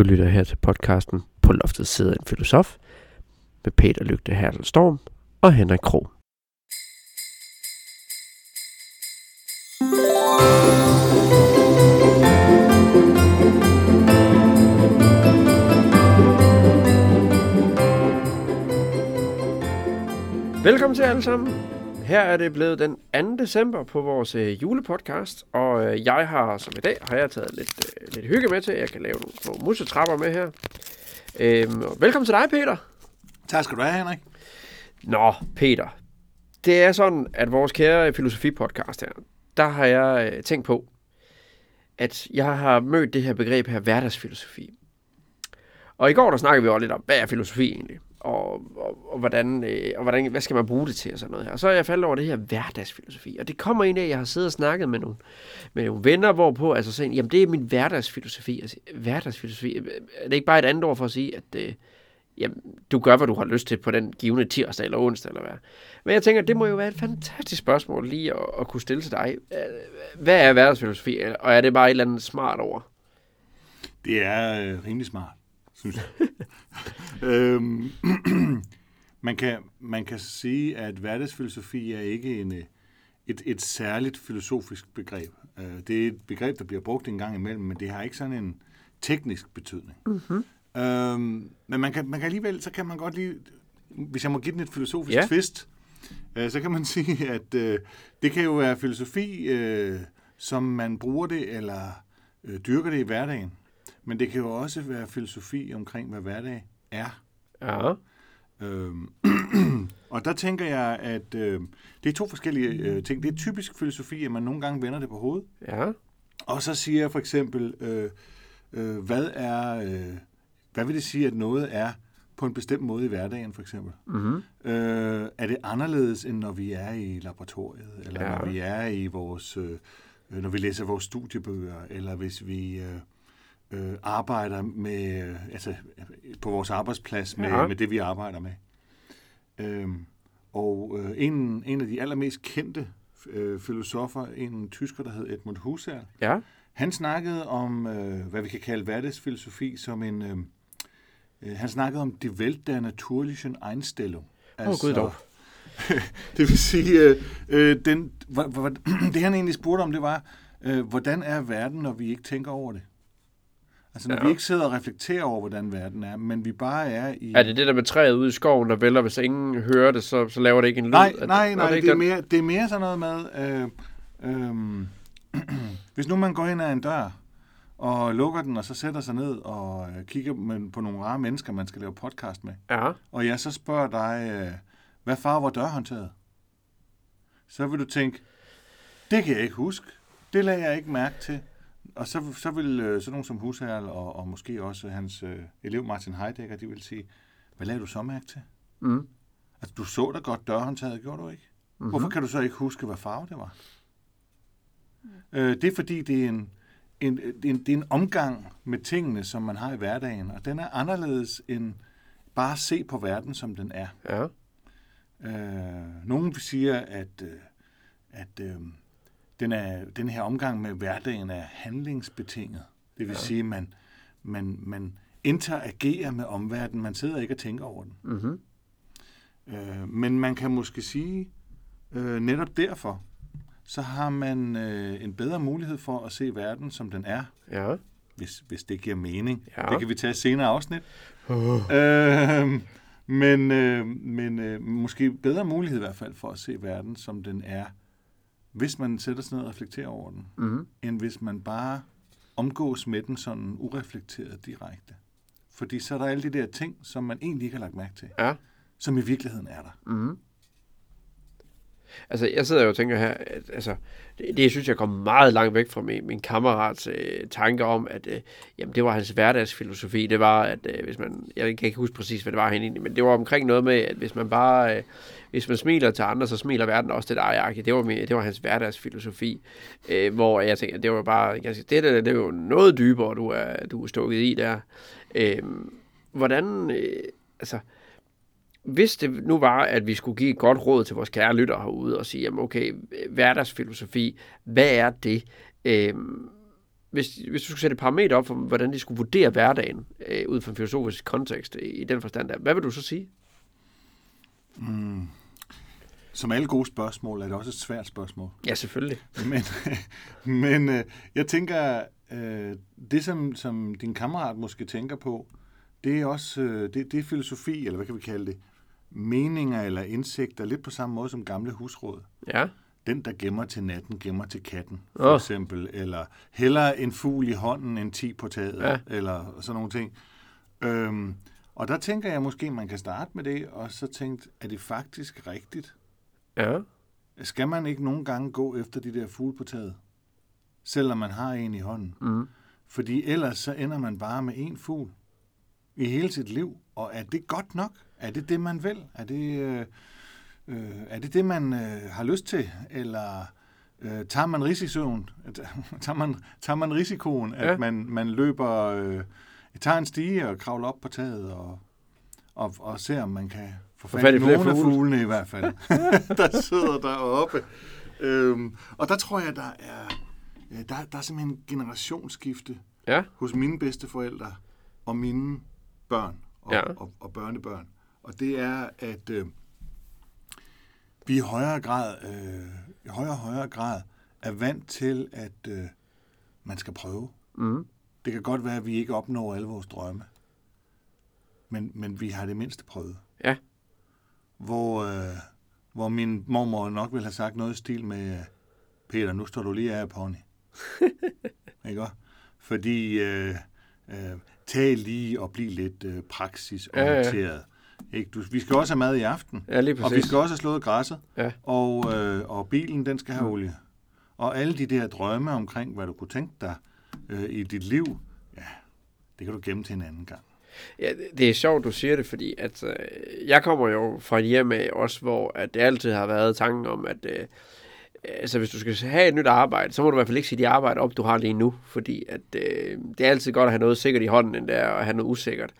Du lytter her til podcasten På loftet sidder en filosof med Peter Lygte Hertel Storm og Henrik Krog. Velkommen til alle sammen. Her er det blevet den 2. december på vores øh, julepodcast, og øh, jeg har, som i dag, har jeg taget lidt, øh, lidt hygge med til. Jeg kan lave nogle små musetrapper med her. Øhm, og velkommen til dig, Peter. Tak skal du have, Henrik. Nå, Peter. Det er sådan, at vores kære filosofi-podcast her, der har jeg øh, tænkt på, at jeg har mødt det her begreb her, hverdagsfilosofi. Og i går der snakkede vi også lidt om, hvad er filosofi egentlig? Og, og, og, hvordan, øh, og hvordan, hvad skal man bruge det til og sådan noget her. Og så er jeg faldet over det her hverdagsfilosofi. Og det kommer ind af, at jeg har siddet og snakket med nogle, med nogle venner, hvorpå altså sådan, jamen det er min hverdagsfilosofi. Altså, hverdagsfilosofi, øh, er det ikke bare et andet ord for at sige, at øh, jamen, du gør, hvad du har lyst til på den givende tirsdag eller onsdag eller hvad. Men jeg tænker, det må jo være et fantastisk spørgsmål lige at, at kunne stille til dig. Øh, hvad er hverdagsfilosofi, og er det bare et eller andet smart ord? Det er øh, rimelig smart, synes jeg. øhm, man, kan, man kan sige, at hverdagsfilosofi er ikke en, øh, et, et særligt filosofisk begreb. Øh, Det er et begreb, der bliver brugt en gang imellem, men det har ikke sådan en teknisk betydning. Mm-hmm. Øhm, men man kan, man kan alligevel, så kan man godt lige, hvis jeg må give den et filosofisk Ja. ja. twist, øh, så kan man sige, at øh, det kan jo være filosofi, øh, som man bruger det eller øh, dyrker det i hverdagen. Men det kan jo også være filosofi omkring, hvad hverdag er. Ja. Øhm, og der tænker jeg, at øh, det er to forskellige øh, ting. Det er typisk filosofi, at man nogle gange vender det på hovedet. Ja. Og så siger jeg for eksempel, øh, øh, hvad er, øh, hvad vil det sige, at noget er på en bestemt måde i hverdagen, for eksempel? Mm-hmm. Øh, er det anderledes, end når vi er i laboratoriet, eller Ja. når vi er i vores, øh, øh, når vi læser vores studiebøger, eller hvis vi øh, øh, arbejder med, øh, altså øh, på vores arbejdsplads med, Ja. med det, vi arbejder med. Øhm, og øh, en, en af de allermest kendte øh, filosofer, en tysker, der hed Edmund Husserl, Ja. han snakkede om, øh, hvad vi kan kalde hverdagsfilosofi, som en... Øh, øh, han snakkede om die Welt der natürlichen Einstellung. Åh, Gud dog. det vil sige, øh, øh, den, hvor, hvor, det han egentlig spurgte om, det var, øh, hvordan er verden, når vi ikke tænker over det? Altså, når Ja. vi ikke sidder og reflekterer over, hvordan verden er, men vi bare er i... Er det det der med træet ude i skoven, der vælter, hvis ingen hører det, så, så laver det ikke en lyd? Nej, Er nej, er nej, ikke det er, mere, det er mere sådan noget med, øh, øh, hvis nu man går ind ad en dør, og lukker den, og så sætter sig ned og øh, kigger på nogle rare mennesker, man skal lave podcast med, Ja. og jeg så spørger dig, øh, hvad farve var dørhåndtaget? Så vil du tænke, det kan jeg ikke huske. Det lagde jeg ikke mærke til. Og så, så vil øh, sådan nogen som Husserl og, og måske også hans øh, elev Martin Heidegger, de vil sige, hvad lagde du så mærke til? Mm. Altså, du så da godt dørhåndtaget, gjorde du ikke? Mm-hmm. Hvorfor kan du så ikke huske, hvad farve det var? Øh, det er fordi, det er en, en, det, er en, det er en omgang med tingene, som man har i hverdagen, og den er anderledes end bare at se på verden, som den er. Ja. Øh, nogen siger, at, øh, at øh, den, er, den her omgang med hverdagen er handlingsbetinget. Det vil ja. sige, at man, man, man interagerer med omverdenen. Man sidder ikke og tænker over den. Mm-hmm. Øh, men man kan måske sige, øh, netop derfor, så har man øh, en bedre mulighed for at se verden, som den er, Ja. hvis, hvis det giver mening. Ja. Det kan vi tage senere afsnit. Oh. Øh, men øh, men øh, måske bedre mulighed i hvert fald for at se verden, som den er, hvis man sætter sig ned og reflekterer over den, Mm-hmm. end hvis man bare omgås med den sådan ureflekteret direkte. Fordi så er der alle de der ting, som man egentlig ikke har lagt mærke til, Ja. som i virkeligheden er der. Mm-hmm. Altså, jeg sidder jo og tænker her, at altså, det, det jeg synes jeg kommer meget langt væk fra min, min kammerats øh, tanker om, at øh, jamen, det var hans hverdagsfilosofi. Det var, at øh, hvis man, jeg kan ikke huske præcis, hvad det var han egentlig, men det var omkring noget med, at hvis man bare, øh, hvis man smiler til andre, så smiler verden også til dig. Det var, min- det var hans hverdagsfilosofi, øh, hvor jeg tænker, det var bare, ganske, det, det, det er jo noget dybere, du er, du er stukket i der. Øh, hvordan, øh, altså, hvis det nu var, at vi skulle give et godt råd til vores kære lytter herude og sige, jamen okay, hverdagsfilosofi, hvad er det? Øhm, hvis, hvis du skulle sætte et parameter op for, hvordan de skulle vurdere hverdagen øh, ud fra en filosofisk kontekst i, i den forstand der, hvad vil du så sige? Mm. Som alle gode spørgsmål er det også et svært spørgsmål. Ja, selvfølgelig. Men, men øh, jeg tænker, øh, det som, som din kammerat måske tænker på, det er også øh, det, det er filosofi, eller hvad kan vi kalde det, meninger eller indsigter, lidt på samme måde som gamle husråd. Ja. Den, der gemmer til natten, gemmer til katten, for Åh. eksempel. Eller hellere en fugl i hånden end ti på taget, Ja. eller sådan nogle ting. Øhm, og der tænker jeg måske, man kan starte med det, og så tænke, er det faktisk rigtigt? Ja. Skal man ikke nogen gange gå efter de der fugle på taget? Selvom man har en i hånden. Mm. Fordi ellers så ender man bare med en fugl i hele sit liv. Og er det godt nok? Er det det, man vil? Er det øh, øh, er det, det man øh, har lyst til? Eller øh, tager man risikoen, tager man, tager man risikoen at Ja. man, man løber, øh, tager en stige og kravler op på taget og, og, og ser, om man kan få fat i nogle af fugle. fuglene i hvert fald, der sidder deroppe. Øhm, og der tror jeg, der er, der, der er simpelthen en generationsskifte Ja. hos mine bedsteforældre og mine børn og, Ja. og, og børnebørn. Og det er, at øh, vi i højere grad, øh, i højere og højere grad er vant til, at øh, man skal prøve. Mm. Det kan godt være, at vi ikke opnår alle vores drømme, men, men vi har det mindste prøvet. Ja. Hvor, øh, hvor min mormor nok ville have sagt noget i stil med, Peter, nu står du lige af pony. ikke også? Fordi øh, øh, tag lige og bliv lidt øh, praksisorienteret. Ikke? Du, vi skal også have mad i aften, Ja, lige og vi præcis. skal også have slået græsset, Ja. og, øh, og bilen den skal have olie. Og alle de der drømme omkring, hvad du kunne tænke dig øh, i dit liv, ja, det kan du gemme til en anden gang. Ja, det- er sjovt, du siger det, fordi at, øh, jeg kommer jo fra et hjem af også, hvor at det altid har været tanken om, at øh, altså, hvis du skal have et nyt arbejde, så må du i hvert fald ikke sige de arbejde op, du har lige nu, fordi at, øh, det er altid godt at have noget sikkert i hånden, end det er at have noget usikkert. Øh,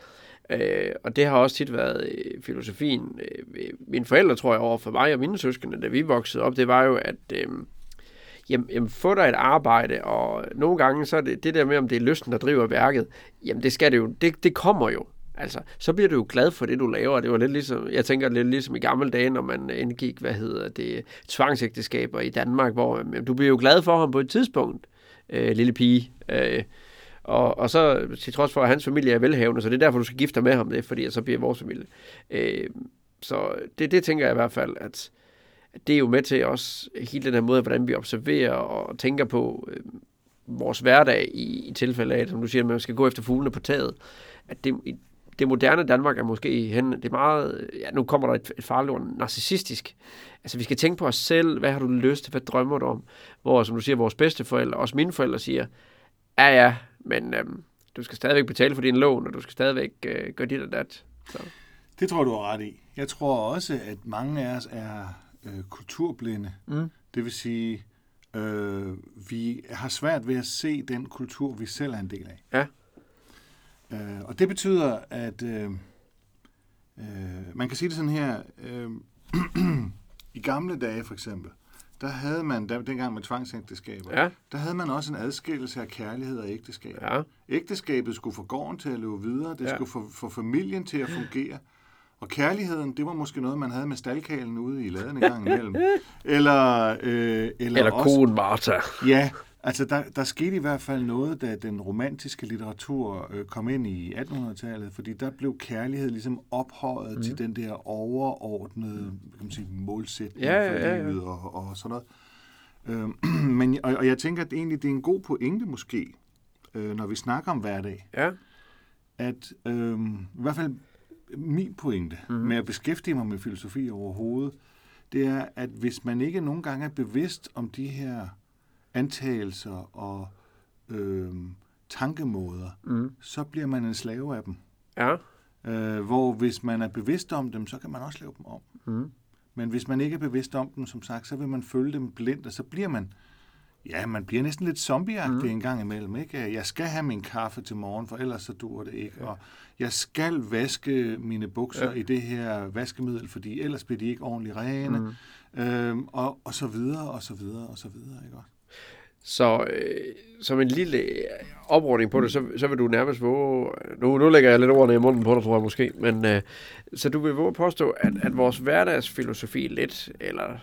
Øh, og det har også tit været øh, filosofien. Øh, mine forældre, tror jeg, over for mig og mine søskende, da vi voksede op, det var jo, at øh, jamen, jamen, få dig et arbejde, og nogle gange så er det det der med, om det er lysten, der driver værket, jamen det skal det jo, det, det kommer jo. Altså, så bliver du jo glad for det, du laver. Det var lidt ligesom, jeg tænker lidt ligesom i gamle dage, når man indgik, hvad hedder det, tvangsægteskaber i Danmark, hvor jamen, du bliver jo glad for ham på et tidspunkt, øh, lille pige. Øh, og, og så til trods for, at hans familie er velhavende, så det er derfor, du skal gifte dig med ham, det er fordi, at så bliver vores familie. Øh, så det, det tænker jeg i hvert fald, at, det er jo med til os hele den her måde, hvordan vi observerer og tænker på øh, vores hverdag i, i tilfælde af, som du siger, at man skal gå efter fuglene på taget. At det, i det moderne Danmark er måske hen, det er meget, ja, nu kommer der et, et farligt ord, narcissistisk. Altså, vi skal tænke på os selv, hvad har du lyst til, hvad drømmer du om? Hvor, som du siger, vores bedsteforældre, også mine forældre siger, ja, ja, men øhm, du skal stadigvæk betale for din lån, og du skal stadigvæk øh, gøre dit og dat. Så. Det tror du har ret i. Jeg tror også, at mange af os er øh, kulturblinde. Mm. Det vil sige, øh, vi har svært ved at se den kultur, vi selv er en del af. Ja. Øh, og det betyder, at øh, øh, man kan sige det sådan her. Øh, I gamle dage for eksempel, der havde man, der, dengang med tvangsægteskaber, Ja, der havde man også en adskillelse af kærlighed og ægteskab. ja, Ægteskabet skulle få gården til at løbe videre, det Ja. skulle få, få familien til at fungere. Og kærligheden, det var måske noget, man havde med staldkalen ude i laden en gang imellem. Eller, øh, eller, eller også, konen Martha. Ja, altså der, der skete i hvert fald noget, da den romantiske litteratur øh, kom ind i 1800-tallet, fordi der blev kærlighed ligesom ophøjet mm. til den der overordnede kan man sige, målsætning Ja, ja, for ja, ja. livet og, og sådan noget. Øh, men, og, og jeg tænker, at egentlig det er en god pointe måske, øh, når vi snakker om hverdag, Ja, at øh, i hvert fald min pointe Mhm. mm. med at beskæftige mig med filosofi overhovedet, det er, at hvis man ikke nogle gange er bevidst om de her antagelser og øh, tankemåder, mm. så bliver man en slave af dem. ja, Øh, hvor hvis man er bevidst om dem, så kan man også lave dem om. mm. Men hvis man ikke er bevidst om dem, som sagt, så vil man følge dem blindt, og så bliver man, ja, man bliver næsten lidt zombieagtig mm. en gang imellem. Ikke? Jeg skal have min kaffe til morgen, for ellers så dur det ikke. Og jeg skal vaske mine bukser Ja. ja. i det her vaskemiddel, fordi ellers bliver de ikke ordentligt rene. Mm. Øhm, og, og så videre, og så videre, og så videre. Ikke? Så øh, som en lille oprunding på det, så, så vil du nærmest våge... Nu, nu lægger jeg lidt ordene i munden på dig, tror jeg måske. Men, øh, så du vil våge påstå, at, at vores hverdagsfilosofi lidt, eller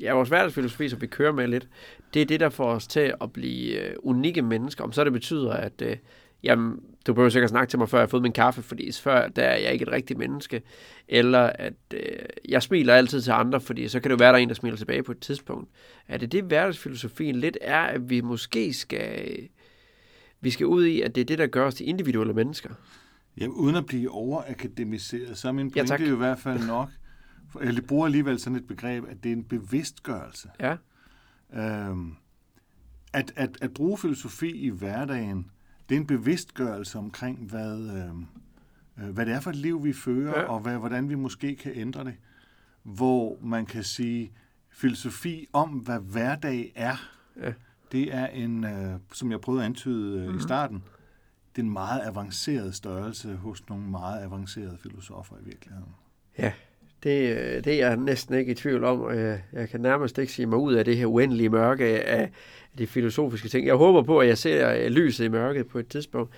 ja, vores hverdagsfilosofi, som vi kører med lidt, det er det, der får os til at blive øh, unikke mennesker. Om så det betyder, at øh, jamen, du behøver sikkert snakke til mig, før jeg har fået min kaffe, fordi før der er jeg ikke et rigtigt menneske. Eller at øh, jeg smiler altid til andre, fordi så kan det jo være, der er en, der smiler tilbage på et tidspunkt. Er det det, hverdagsfilosofien lidt er, at vi måske skal, vi skal ud i, at det er det, der gør os til individuelle mennesker? Jamen, uden at blive overakademiseret, så er min Ja, pointe tak. jo i hvert fald nok, for jeg bruger alligevel sådan et begreb, at det er en bevidstgørelse. Ja, Øhm, at, at, at bruge filosofi i hverdagen, det er en bevidstgørelse omkring, hvad, øhm, øh, hvad det er for et liv, vi fører, Ja. og hvad, hvordan vi måske kan ændre det. Hvor man kan sige, filosofi om, hvad hverdag er, Ja. det er en, øh, som jeg prøvede at antyde øh, Mhm. i starten, det er en meget avanceret størrelse hos nogle meget avancerede filosofer i virkeligheden. ja. Det, øh, det er jeg næsten ikke i tvivl om. Jeg, kan nærmest ikke sige mig ud af det her uendelige mørke af de filosofiske ting. Jeg håber på, at jeg ser lyset i mørket på et tidspunkt.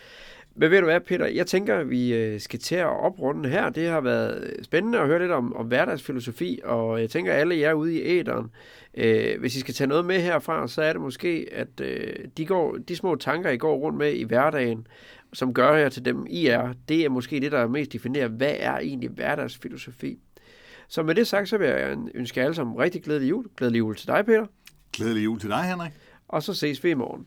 Men ved du hvad, Peter? Jeg tænker, at vi øh, skal til at oprunde her. Det har været øh, spændende at høre lidt om, om hverdagsfilosofi, og jeg tænker, at alle jer ude i æderen, øh, hvis I skal tage noget med herfra, så er det måske, at øh, de, går, de små tanker, I går rundt med i hverdagen, som gør jer til dem, I er, det er måske det, der mest definerer, hvad er egentlig hverdagsfilosofi. Så med det sagt, så vil jeg ønske alle sammen rigtig glædelig jul. Glædelig jul til dig, Peter. Glædelig jul til dig, Henrik. Og så ses vi i morgen.